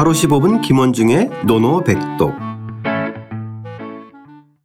하루 15분 김원중의 노노백독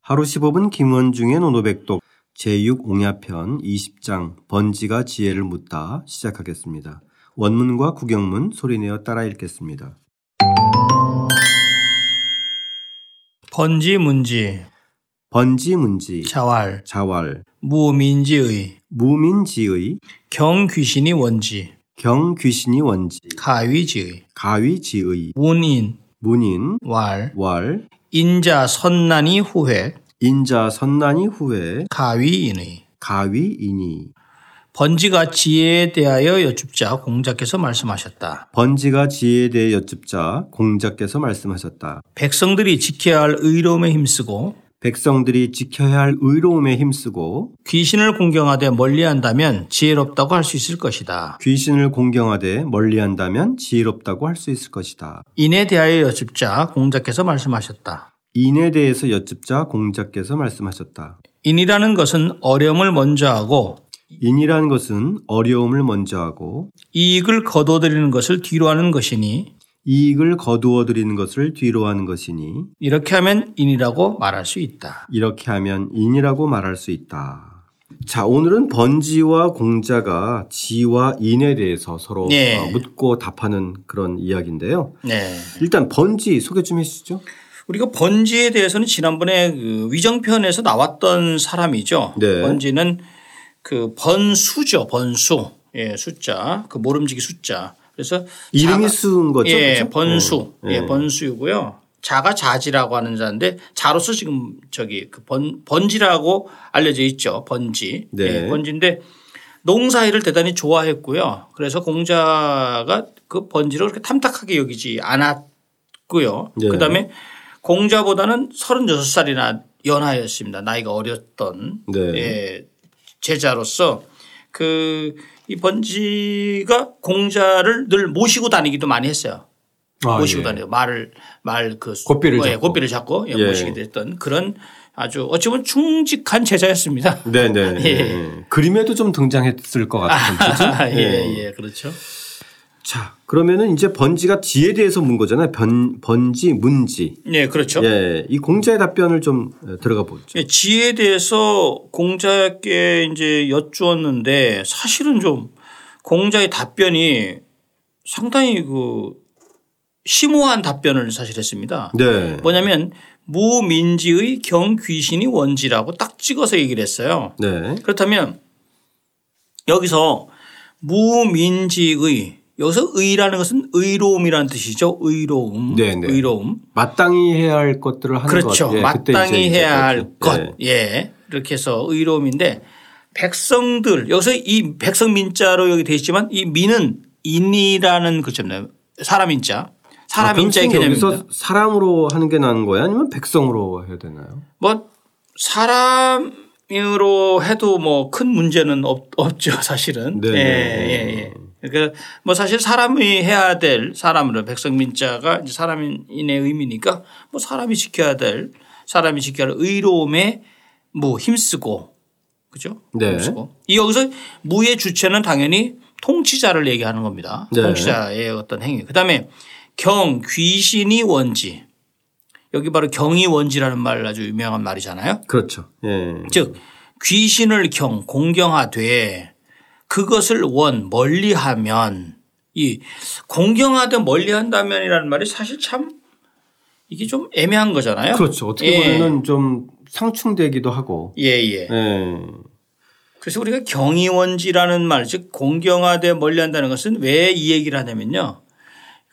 하루 15분 김원중의 노노백독 제6옹야편 20장 번지가 지혜를 묻다 시작하겠습니다. 원문과 구경문 소리내어 따라 읽겠습니다. 번지 문지 번지 문지 자왈 자왈 무민지의 무민지의 경귀신이 원지 경귀신이 원지. 가위지의 가위지의. 문인. 문인. 왈. 왈. 인자 선난이 후회. 인자 선난이 후에 가위인의 가위이니. 번지가 지혜에 대하여 여쭙자 공자께서 말씀하셨다. 번지가 지혜에 대해 여쭙자 공자께서 말씀하셨다. 백성들이 지켜야 할 의로움에 힘쓰고 백성들이 지켜야 할 의로움에 힘쓰고 귀신을 공경하되 멀리한다면 지혜롭다고 할 수 있을 것이다. 귀신을 공경하되 멀리한다면 지혜롭다고 할 수 있을 것이다. 인에 대하여 여쭙자 공자께서 말씀하셨다. 인에 대해서 여쭙자 공자께서 말씀하셨다. 인이라는 것은 어려움을 먼저 하고 인이라는 것은 어려움을 먼저 하고 이익을 거둬들이는 것을 뒤로 하는 것이니 이익을 거두어 들이는 것을 뒤로 하는 것이니 이렇게 하면 인이라고 말할 수 있다. 이렇게 하면 인이라고 말할 수 있다. 자, 오늘은 번지와 공자가 지와 인에 대해서 서로 네. 어, 묻고 답하는 그런 이야기인데요. 네. 일단 번지 소개 좀 해주시죠. 우리가 번지에 대해서는 지난번에 그 위정편에서 나왔던 사람이죠. 네. 번지는 그 번수죠. 번수. 예, 숫자. 그 모름지기 숫자. 그래서 이름이 수인 거죠. 예, 그죠? 번수. 어, 예, 번수이고요. 자가 자지라고 하는 자인데 자로서 지금 저기 그 번, 번지라고 알려져 있죠. 번지. 네. 예, 번지인데 농사일을 대단히 좋아했고요. 그래서 공자가 그 번지를 그렇게 탐탁하게 여기지 않았고요. 네. 그다음에 공자보다는 36살이나 연하였습니다. 나이가 어렸던 네. 예, 제자로서 그 이 번지가 공자를 늘 모시고 다니기도 많이 했어요. 아, 모시고 예. 다니고 말을 말그 고삐를 예, 잡고. 고삐를 잡고 예, 예. 모시게 됐던 그런 아주 어찌 보면 충직한 제자였습니다. 네네. 예. 그림에도 좀 등장했을 것 같은 그죠? 예, 예, 그렇죠. 자, 그러면은 이제 번지가 지에 대해서 문 거잖아요. 변, 번지, 문지. 예, 그렇죠. 예, 이 공자의 답변을 좀 들어가 보죠. 예, 지혜에 대해서 공자께 이제 여쭈었는데 사실은 좀 공자의 답변이 상당히 그 심오한 답변을 사실 했습니다. 네. 뭐냐면 무민지의 경귀신이 원지라고 딱 찍어서 얘기를 했어요. 네. 그렇다면 여기서 무민지의 여기서 의라는 것은 의로움이라는 뜻이죠. 의로움. 네, 네. 의로움. 마땅히 해야 할 것들을 하는 그렇죠. 것. 예, 그때 마땅히 이제 해야 할 것. 예. 예. 이렇게 해서 의로움인데 백성들 여기서 이 백성 민자로 여기 되어 있지만 이 민은 인이라는 그잖아요. 사람 인자. 사람 아, 인자의 개념입니다. 여기서 사람으로 하는 게 나은 거예요? 아니면 백성으로 해야 되나요? 뭐 사람으로 해도 뭐 큰 문제는 없, 없죠 사실은. 네. 예, 예, 예. 그러니까 뭐 사실 사람이 해야 될 사람으로 백성민자가 이제 사람인의 의미니까 뭐 사람이 지켜야 될 사람이 지켜야 할 의로움에 뭐 힘쓰고 그죠? 네. 힘쓰고 이 여기서 무의 주체는 당연히 통치자를 얘기하는 겁니다. 네. 통치자의 어떤 행위. 그다음에 경 귀신이 원지 여기 바로 경이 원지라는 말 아주 유명한 말이잖아요. 그렇죠. 예. 즉 귀신을 경 공경하되 그것을 원 멀리하면 이 공경하되 멀리한다면이라는 말이 사실 참 이게 좀 애매한 거잖아요. 그렇죠. 어떻게 예. 보면은 좀 상충되기도 하고. 예, 예. 예. 그래서 우리가 경이원지라는 말, 즉 공경하되 멀리한다는 것은 왜 이 얘기를 하냐면요.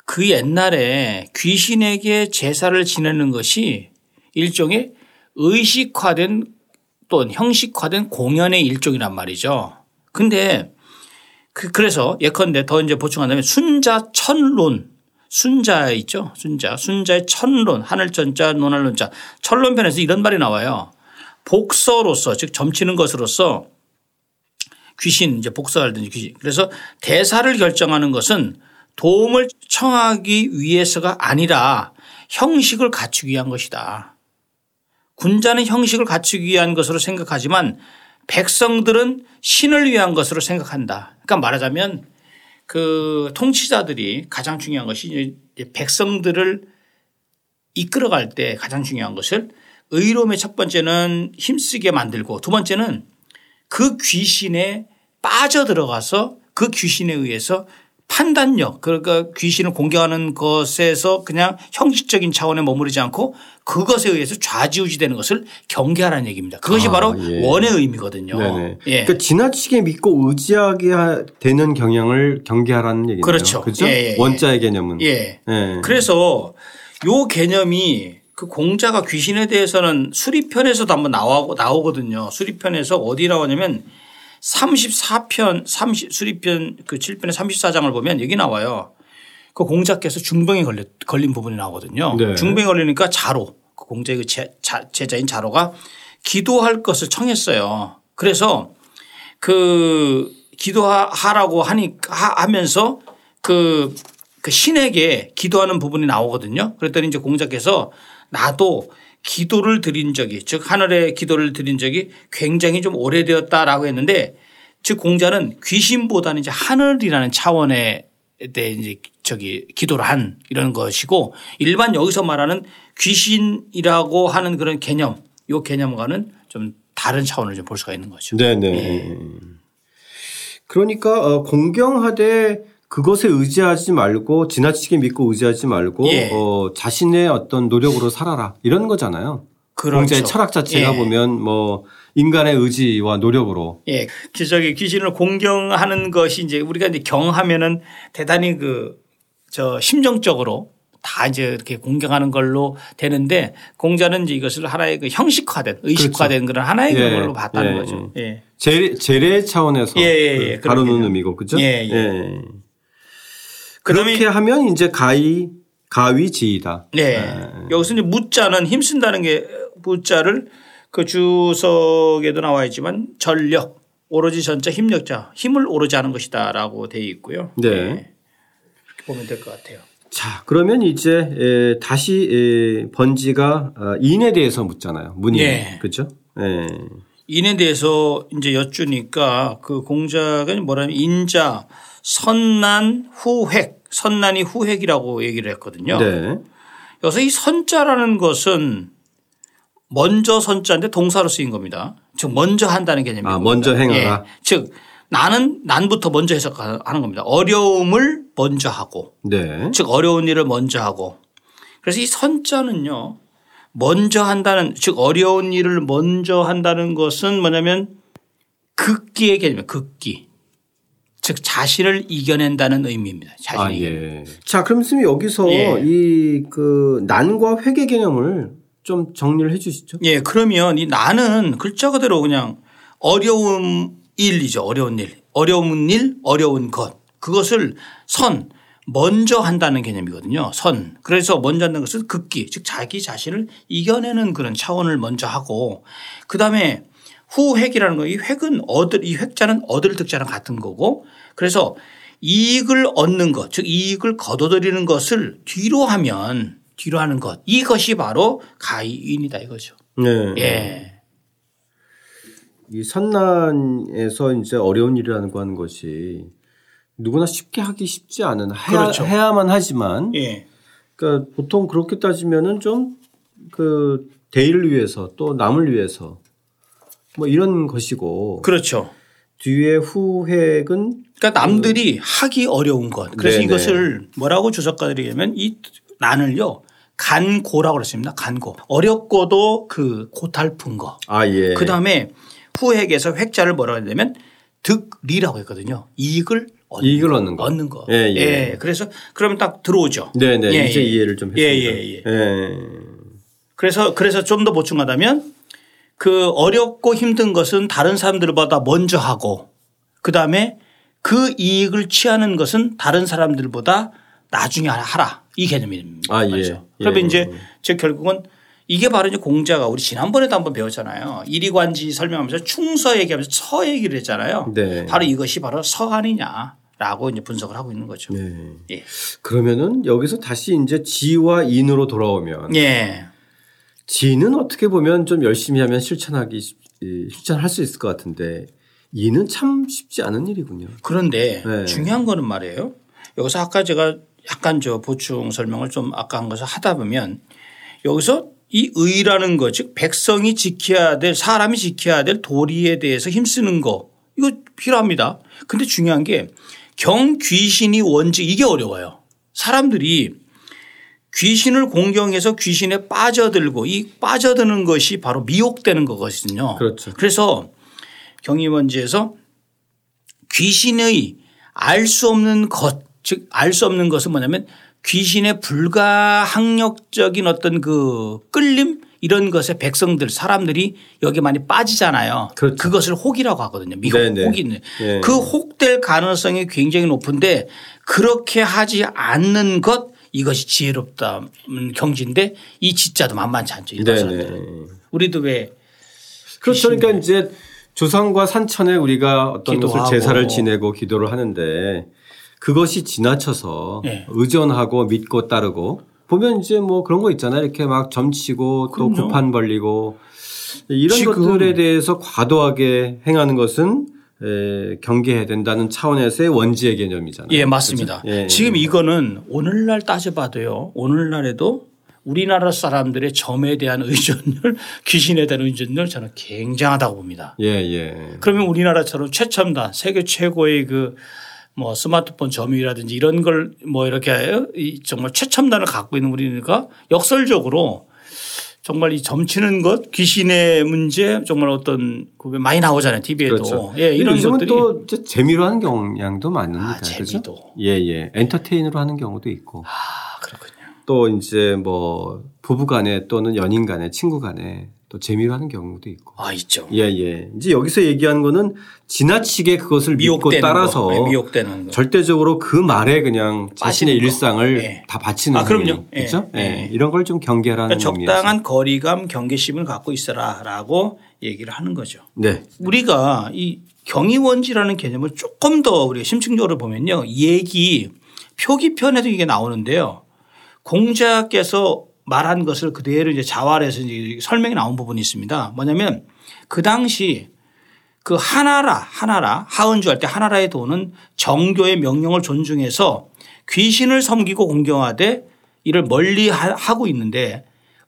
그 옛날에 귀신에게 제사를 지내는 것이 일종의 의식화된 또는 형식화된 공연의 일종이란 말이죠. 근데 그- 그래서 예컨대 더 이제 보충한다면 순자 천론 순자 있죠. 순자. 순자의 천론 하늘천자 논할론자 천론편에서 이런 말이 나와요. 복서로서 즉 점치는 것으로서 귀신 이제 복사하든지 귀신. 그래서 대사를 결정하는 것은 도움을 청하기 위해서가 아니라 형식을 갖추기 위한 것이다. 군자는 형식을 갖추기 위한 것으로 생각하지만 백성들은 신을 위한 것으로 생각한다. 그러니까 말하자면 그 통치자들이 가장 중요한 것이 백성들을 이끌어갈 때 가장 중요한 것을 의로움의 첫 번째는 힘쓰게 만들고 두 번째는 그 귀신에 빠져들어가서 그 귀신에 의해서 판단력 그러니까 귀신을 공격하는 것에서 그냥 형식적인 차원에 머무르지 않고 그것에 의해서 좌지우지 되는 것을 경계하라는 얘기입니다. 그것이 아, 바로 예. 원의 의미거든요. 네네. 예. 그러니까 지나치게 믿고 의지하게 하- 되는 경향을 경계하라는 얘기네요. 그렇죠. 그죠? 예, 예, 예. 원자의 개념은. 예. 예. 그래서 요 개념이 그 공자가 귀신에 대해서는 수리편에서도 한번 나오고 나오거든요. 수리편에서 어디 나오냐면 34편 30 수리편 그 7편의 34장을 보면 여기 나와요. 그 공자께서 중병에 걸린, 걸린 부분이 나오거든요. 네. 중병에 걸리니까 자로 그 공자의 그 제, 자- 제자인 자로가 기도할 것을 청했어요. 그래서 그 기도하라고 하니 하- 하면서 그, 그 신에게 기도하는 부분이 나오거든요. 그랬더니 이제 공자께서 나도 기도를 드린 적이 즉 하늘에 기도를 드린 적이 굉장히 좀 오래되었다라고 했는데 즉 공자는 귀신보다는 이제 하늘이라는 차원에 대해 이제 저기 기도를 한 이런 것이고 일반 여기서 말하는 귀신이라고 하는 그런 개념 요 개념과는 좀 다른 차원을 좀 볼 수가 있는 거죠. 네네. 예. 그러니까 어, 공경하되 그것에 의지하지 말고 지나치게 믿고 의지하지 말고 예. 어, 자신의 어떤 노력으로 살아라 이런 거잖아요. 그렇죠. 공자의 철학 자체가 예. 보면 뭐 인간의 의지와 노력으로 예. 그 저기 귀신을 공경하는 것이 이제 우리가 이제 경하면은 대단히 그 저 심정적으로 다 이제 이렇게 공경하는 걸로 되는데 공자는 이제 이것을 하나의 그 형식화된 의식화된 그런 하나의 예. 걸로 봤다는 예. 거죠. 예. 재, 재래 차원에서 예, 예, 예. 그 다루는. 의미고 그죠? 예, 예. 그렇게 하면 이제 가위 가위지이다. 네. 여기서 이제 무자는 힘쓴다는 게 무자를 그 주석에도 나와 있지만 전력 오로지 전자 힘력자 힘을 오로지 하는 것이다라고 되어 있고요. 네. 이렇게 보면 될 것 같아요. 자 그러면 이제 에, 다시 에, 번지가 어, 인에 대해서 묻잖아요. 문인 예. 그죠? 예. 인에 대해서 이제 여쭈니까 그 공자가 뭐라면 인자 선난 후획 선난이 후획이라고 얘기를 했거든요. 네. 여기서 이 선자라는 것은 먼저 선자인데 동사로 쓰인 겁니다. 즉 먼저 한다는 개념입니다. 아, 먼저 행하라. 예. 즉 나는 난부터 먼저 해석하는 겁니다. 어려움을 먼저 하고 네. 즉 어려운 일을 먼저 하고 그래서 이 선자는요 먼저 한다는 즉 어려운 일을 먼저 한다는 것은 뭐냐면 극기의 개념이에요. 극기. 즉 자신을 이겨낸다는 의미입니다. 자신이. 아 예. 자 그럼 선생님 여기서 예. 이그 난과 회계 개념을 좀 정리를 해 주시죠. 예, 그러면 이 나는 글자 그대로 그냥 어려운 일이죠. 어려운 일. 어려운 일, 어려운 것. 그것을 선, 먼저 한다는 개념이거든요. 선. 그래서 먼저 한다는 것은 극기, 즉 자기 자신을 이겨내는 그런 차원을 먼저 하고 그 다음에 후획이라는 거, 이 획은 얻을, 이 획자는 얻을 득자랑 같은 거고 그래서 이익을 얻는 것, 즉 이익을 거둬들이는 것을 뒤로 하면 뒤로 하는 것. 이것이 바로 가이인이다 이거죠. 네. 예. 이 선난에서 이제 어려운 일이라는 거 하는 것이 누구나 쉽게 하기 쉽지 않은 해야, 그렇죠. 해야만 하지만 예. 그러니까 보통 그렇게 따지면은 좀 그 대의를 위해서 또 남을 위해서 뭐 이런 것이고 그렇죠. 뒤에 후획은 그러니까 남들이 하기 어려운 것. 그래서 네네. 이것을 뭐라고 주석가들이 하면 이 난을요. 간고라고 그랬습니다. 간고. 어렵고도 그 고탈픈 거. 아 예. 그 다음에 후획에서 획자를 뭐라고 하냐면 득리라고 했거든요. 이익을 얻는 이익을 거. 얻는 거. 얻는 거. 예, 예. 그래서 그러면 딱 들어오죠. 네 네 예, 이제 예. 이해를 좀 예, 했습니다. 예, 예. 예. 그래서 그래서 좀 더 보충하자면 그 어렵고 힘든 것은 다른 사람들보다 먼저 하고 그 다음에 그 이익을 취하는 것은 다른 사람들보다 나중에 하라 이 개념입니다. 아, 예. 말이죠. 그러면 예. 이제 즉 결국은 이게 바로 이제 공자가 우리 지난번에도 한번 배웠잖아요. 이리관지 설명하면서 충서 얘기하면서 서 얘기를 했잖아요. 네. 바로 이것이 바로 서 아니냐라고 이제 분석을 하고 있는 거죠. 네. 예. 그러면은 여기서 다시 이제 지와 인으로 돌아오면 예. 지는 어떻게 보면 좀 열심히 하면 실천하기 실천할 수 있을 것 같은데 인은 참 쉽지 않은 일이군요. 그런데 네. 중요한 거는 말이에요. 여기서 아까 제가 약간 저 보충 설명을 좀 아까 한 것을 하다 보면 여기서 이 의라는 것, 즉 백성이 지켜야 될 사람이 지켜야 될 도리에 대해서 힘쓰는 거 이거 필요합니다. 근데 중요한 게 경귀신이 원칙 이게 어려워요. 사람들이 귀신을 공경해서 귀신에 빠져들고 이 빠져드는 것이 바로 미혹되는 거거든요. 그렇죠. 그래서 경이원지에서 귀신의 알 수 없는 것, 즉 알 수 없는 것은 뭐냐면 귀신의 불가항력적인 어떤 그 끌림 이런 것에 백성들 사람들이 여기 많이 빠지잖아요. 그렇죠. 그것을 혹이라고 하거든요. 미혹, 네네. 혹이 있는. 예. 그 혹될 가능성이 굉장히 높은데 그렇게 하지 않는 것 이것이 지혜롭다 경지인데 이 지자도 만만치 않죠. 일반. 사람들은. 우리도 왜 그렇죠. 그러니까 이제 조상과 산천에 우리가 어떤 것을. 제사를 지내고 기도를 하는데 그것이 지나쳐서 네. 의존하고 믿고 따르고 보면 이제 뭐 그런 거 있잖아요. 이렇게 막 점치고 또. 구판 벌리고 이런. 것들에 대해서 과도하게 행하는 것은 에, 경계해야 된다는 차원에서의 원지의 개념이잖아요. 예, 맞습니다. 그렇죠? 예. 지금 이거는 오늘날 따져봐도요. 오늘날에도 우리나라 사람들의 점에 대한 의존율, 귀신에 대한 의존율 저는 굉장하다고 봅니다. 예, 예. 그러면 우리나라처럼 최첨단 세계 최고의 그 뭐 스마트폰 점유율이라든지 이런 걸 뭐 이렇게 이 정말 최첨단을 갖고 있는 우리가 역설적으로 정말 이 점치는 것 귀신의 문제 정말 어떤 그게 많이 나오잖아요. TV에도. 그렇죠. 예, 이런 것들이 또 재미로 하는 경향도 많습니다. 아, 그렇죠? 재미도. 예, 예. 엔터테인으로 하는 경우도 있고. 아, 그렇군요. 또 이제 뭐 부부 간에 또는 연인 간에 친구 간에 또 재미로 하는 경우도 있고. 아, 있죠. 예, 예. 이제 여기서 얘기하는 거는 지나치게 그것을 믿고 따라서 거. 네, 미혹되는 거. 절대적으로 그 말에 그냥 자신의 거. 일상을 예. 다 바치는 아, 그럼요. 예. 그렇죠? 예. 예. 이런 걸 좀 경계하라는 그러니까. 적당한 거리감 경계심을 갖고 있어라라고 얘기를 하는 거죠. 네. 우리가 이 경이원지라는 개념을 조금 더 우리가 심층적으로 보면요. 얘기 표기편에도 이게 나오는데요. 공자께서 말한 것을 그대로 이제 자활해서 이제 설명이 나온 부분이 있습니다. 뭐냐면 그 당시 그 하나라 하나라 하은주 할 때 하나라의 도는 정교의 명령을 존중해서 귀신을 섬기고 공경하되 이를 멀리 하- 하고 있는데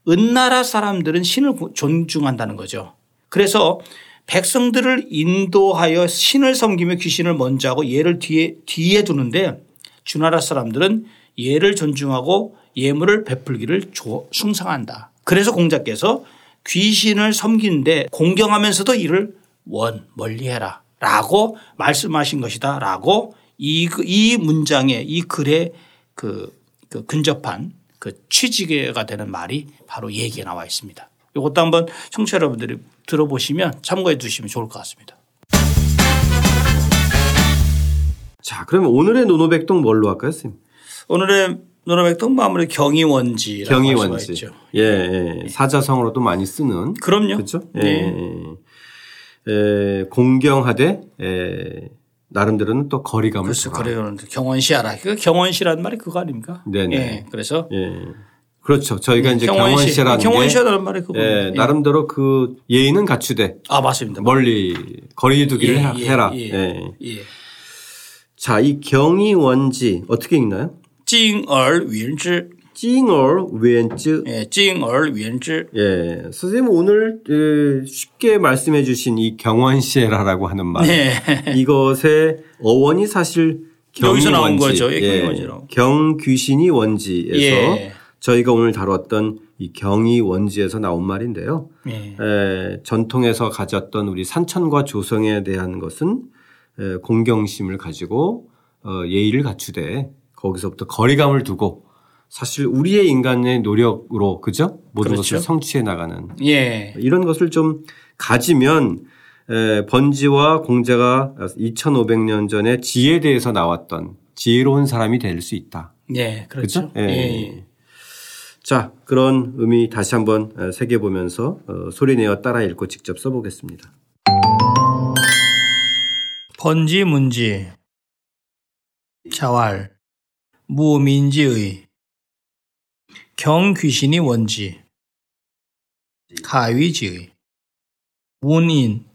은나라 사람들은 신을 고- 존중한다는 거죠. 그래서 백성들을 인도하여 신을 섬기며 귀신을 먼저 하고 얘를 뒤에 뒤에 두는데 주나라 사람들은 얘를 존중하고 예물을 베풀기를 조- 숭상한다. 그래서 공자께서 귀신을 섬기는데 공경하면서도 이를 원 멀리해라 라고 말씀하신 것이다 라고 이, 그- 이 문장에 이 글에 그, 그 근접한 그 취지가 되는 말이 바로 얘기에 나와 있습니다. 이것도 한번 청취자 여러분들이 들어보시면 참고해 두시면 좋을 것 같습니다. 자, 그러면 오늘의 노노백동 뭘로 할까요, 선생님? 오늘의 노노백동 마무리 경이원지라고 경이원지. 할 수가 있죠. 예, 예. 사자성어로도 많이 쓰는. 그럼요. 그렇죠? 예. 네. 에, 공경하되 에, 나름대로는 또 거리감을 그래서 두라. 그래요. 경원시하라. 그 경원시라는 말이 그거 아닙니까? 네네. 예. 그래서 예. 그렇죠. 저희가 이제 경원시. 경원시라는 게 경원시라는 말이 그거. 예, 나름대로 그 예의는 갖추되 아 맞습니다. 멀리 거리 두기를 예, 해- 예, 해라. 예. 예. 예. 자, 이 경이원지 어떻게 읽나요? 敬而远之. 찡얼 왼즈 예, 敬而远之. 예, 선생님 오늘 그 쉽게 말씀해 주신 이 경원시에라라고 하는 말. 네. 이것의 어원이 사실 여기서 나온 경이원지. 거죠. 예, 경이원지로. 경귀신이 원지에서 예. 저희가 오늘 다뤘던 이 경이원지에서 나온 말인데요. 예. 에, 전통에서 가졌던 우리 산천과 조성에 대한 것은 에, 공경심을 가지고 어, 예의를 갖추되 거기서부터 거리감을 두고 사실 우리의 인간의 노력으로 그죠 모든 그렇죠. 것을 성취해 나가는 예. 이런 것을 좀 가지면 에, 번지와 공자가 2,500년 전에 지혜에 대해서 나왔던 지혜로운 사람이 될 수 있다. 예. 그렇죠. 그렇죠? 예. 자, 그런 의미 다시 한번 에, 새겨 보면서 어, 소리내어 따라 읽고 직접 써보겠습니다. 번지 문지 자활 무민지의 경귀신이 원지 가위지의 운인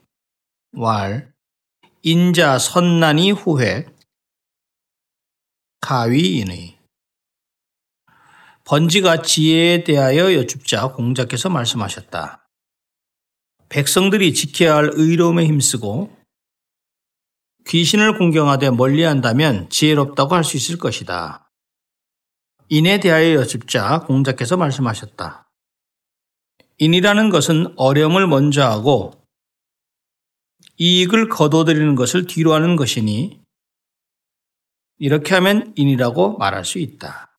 왈 인자 선난이 후회 가위인의 번지가 지혜에 대하여 여쭙자 공자께서 말씀하셨다. 백성들이 지켜야 할 의로움에 힘쓰고 귀신을 공경하되 멀리한다면 지혜롭다고 할 수 있을 것이다. 인에 대하여 여쭙자 공자께서 말씀하셨다. 인이라는 것은 어려움을 먼저 하고 이익을 거둬들이는 것을 뒤로 하는 것이니 이렇게 하면 인이라고 말할 수 있다.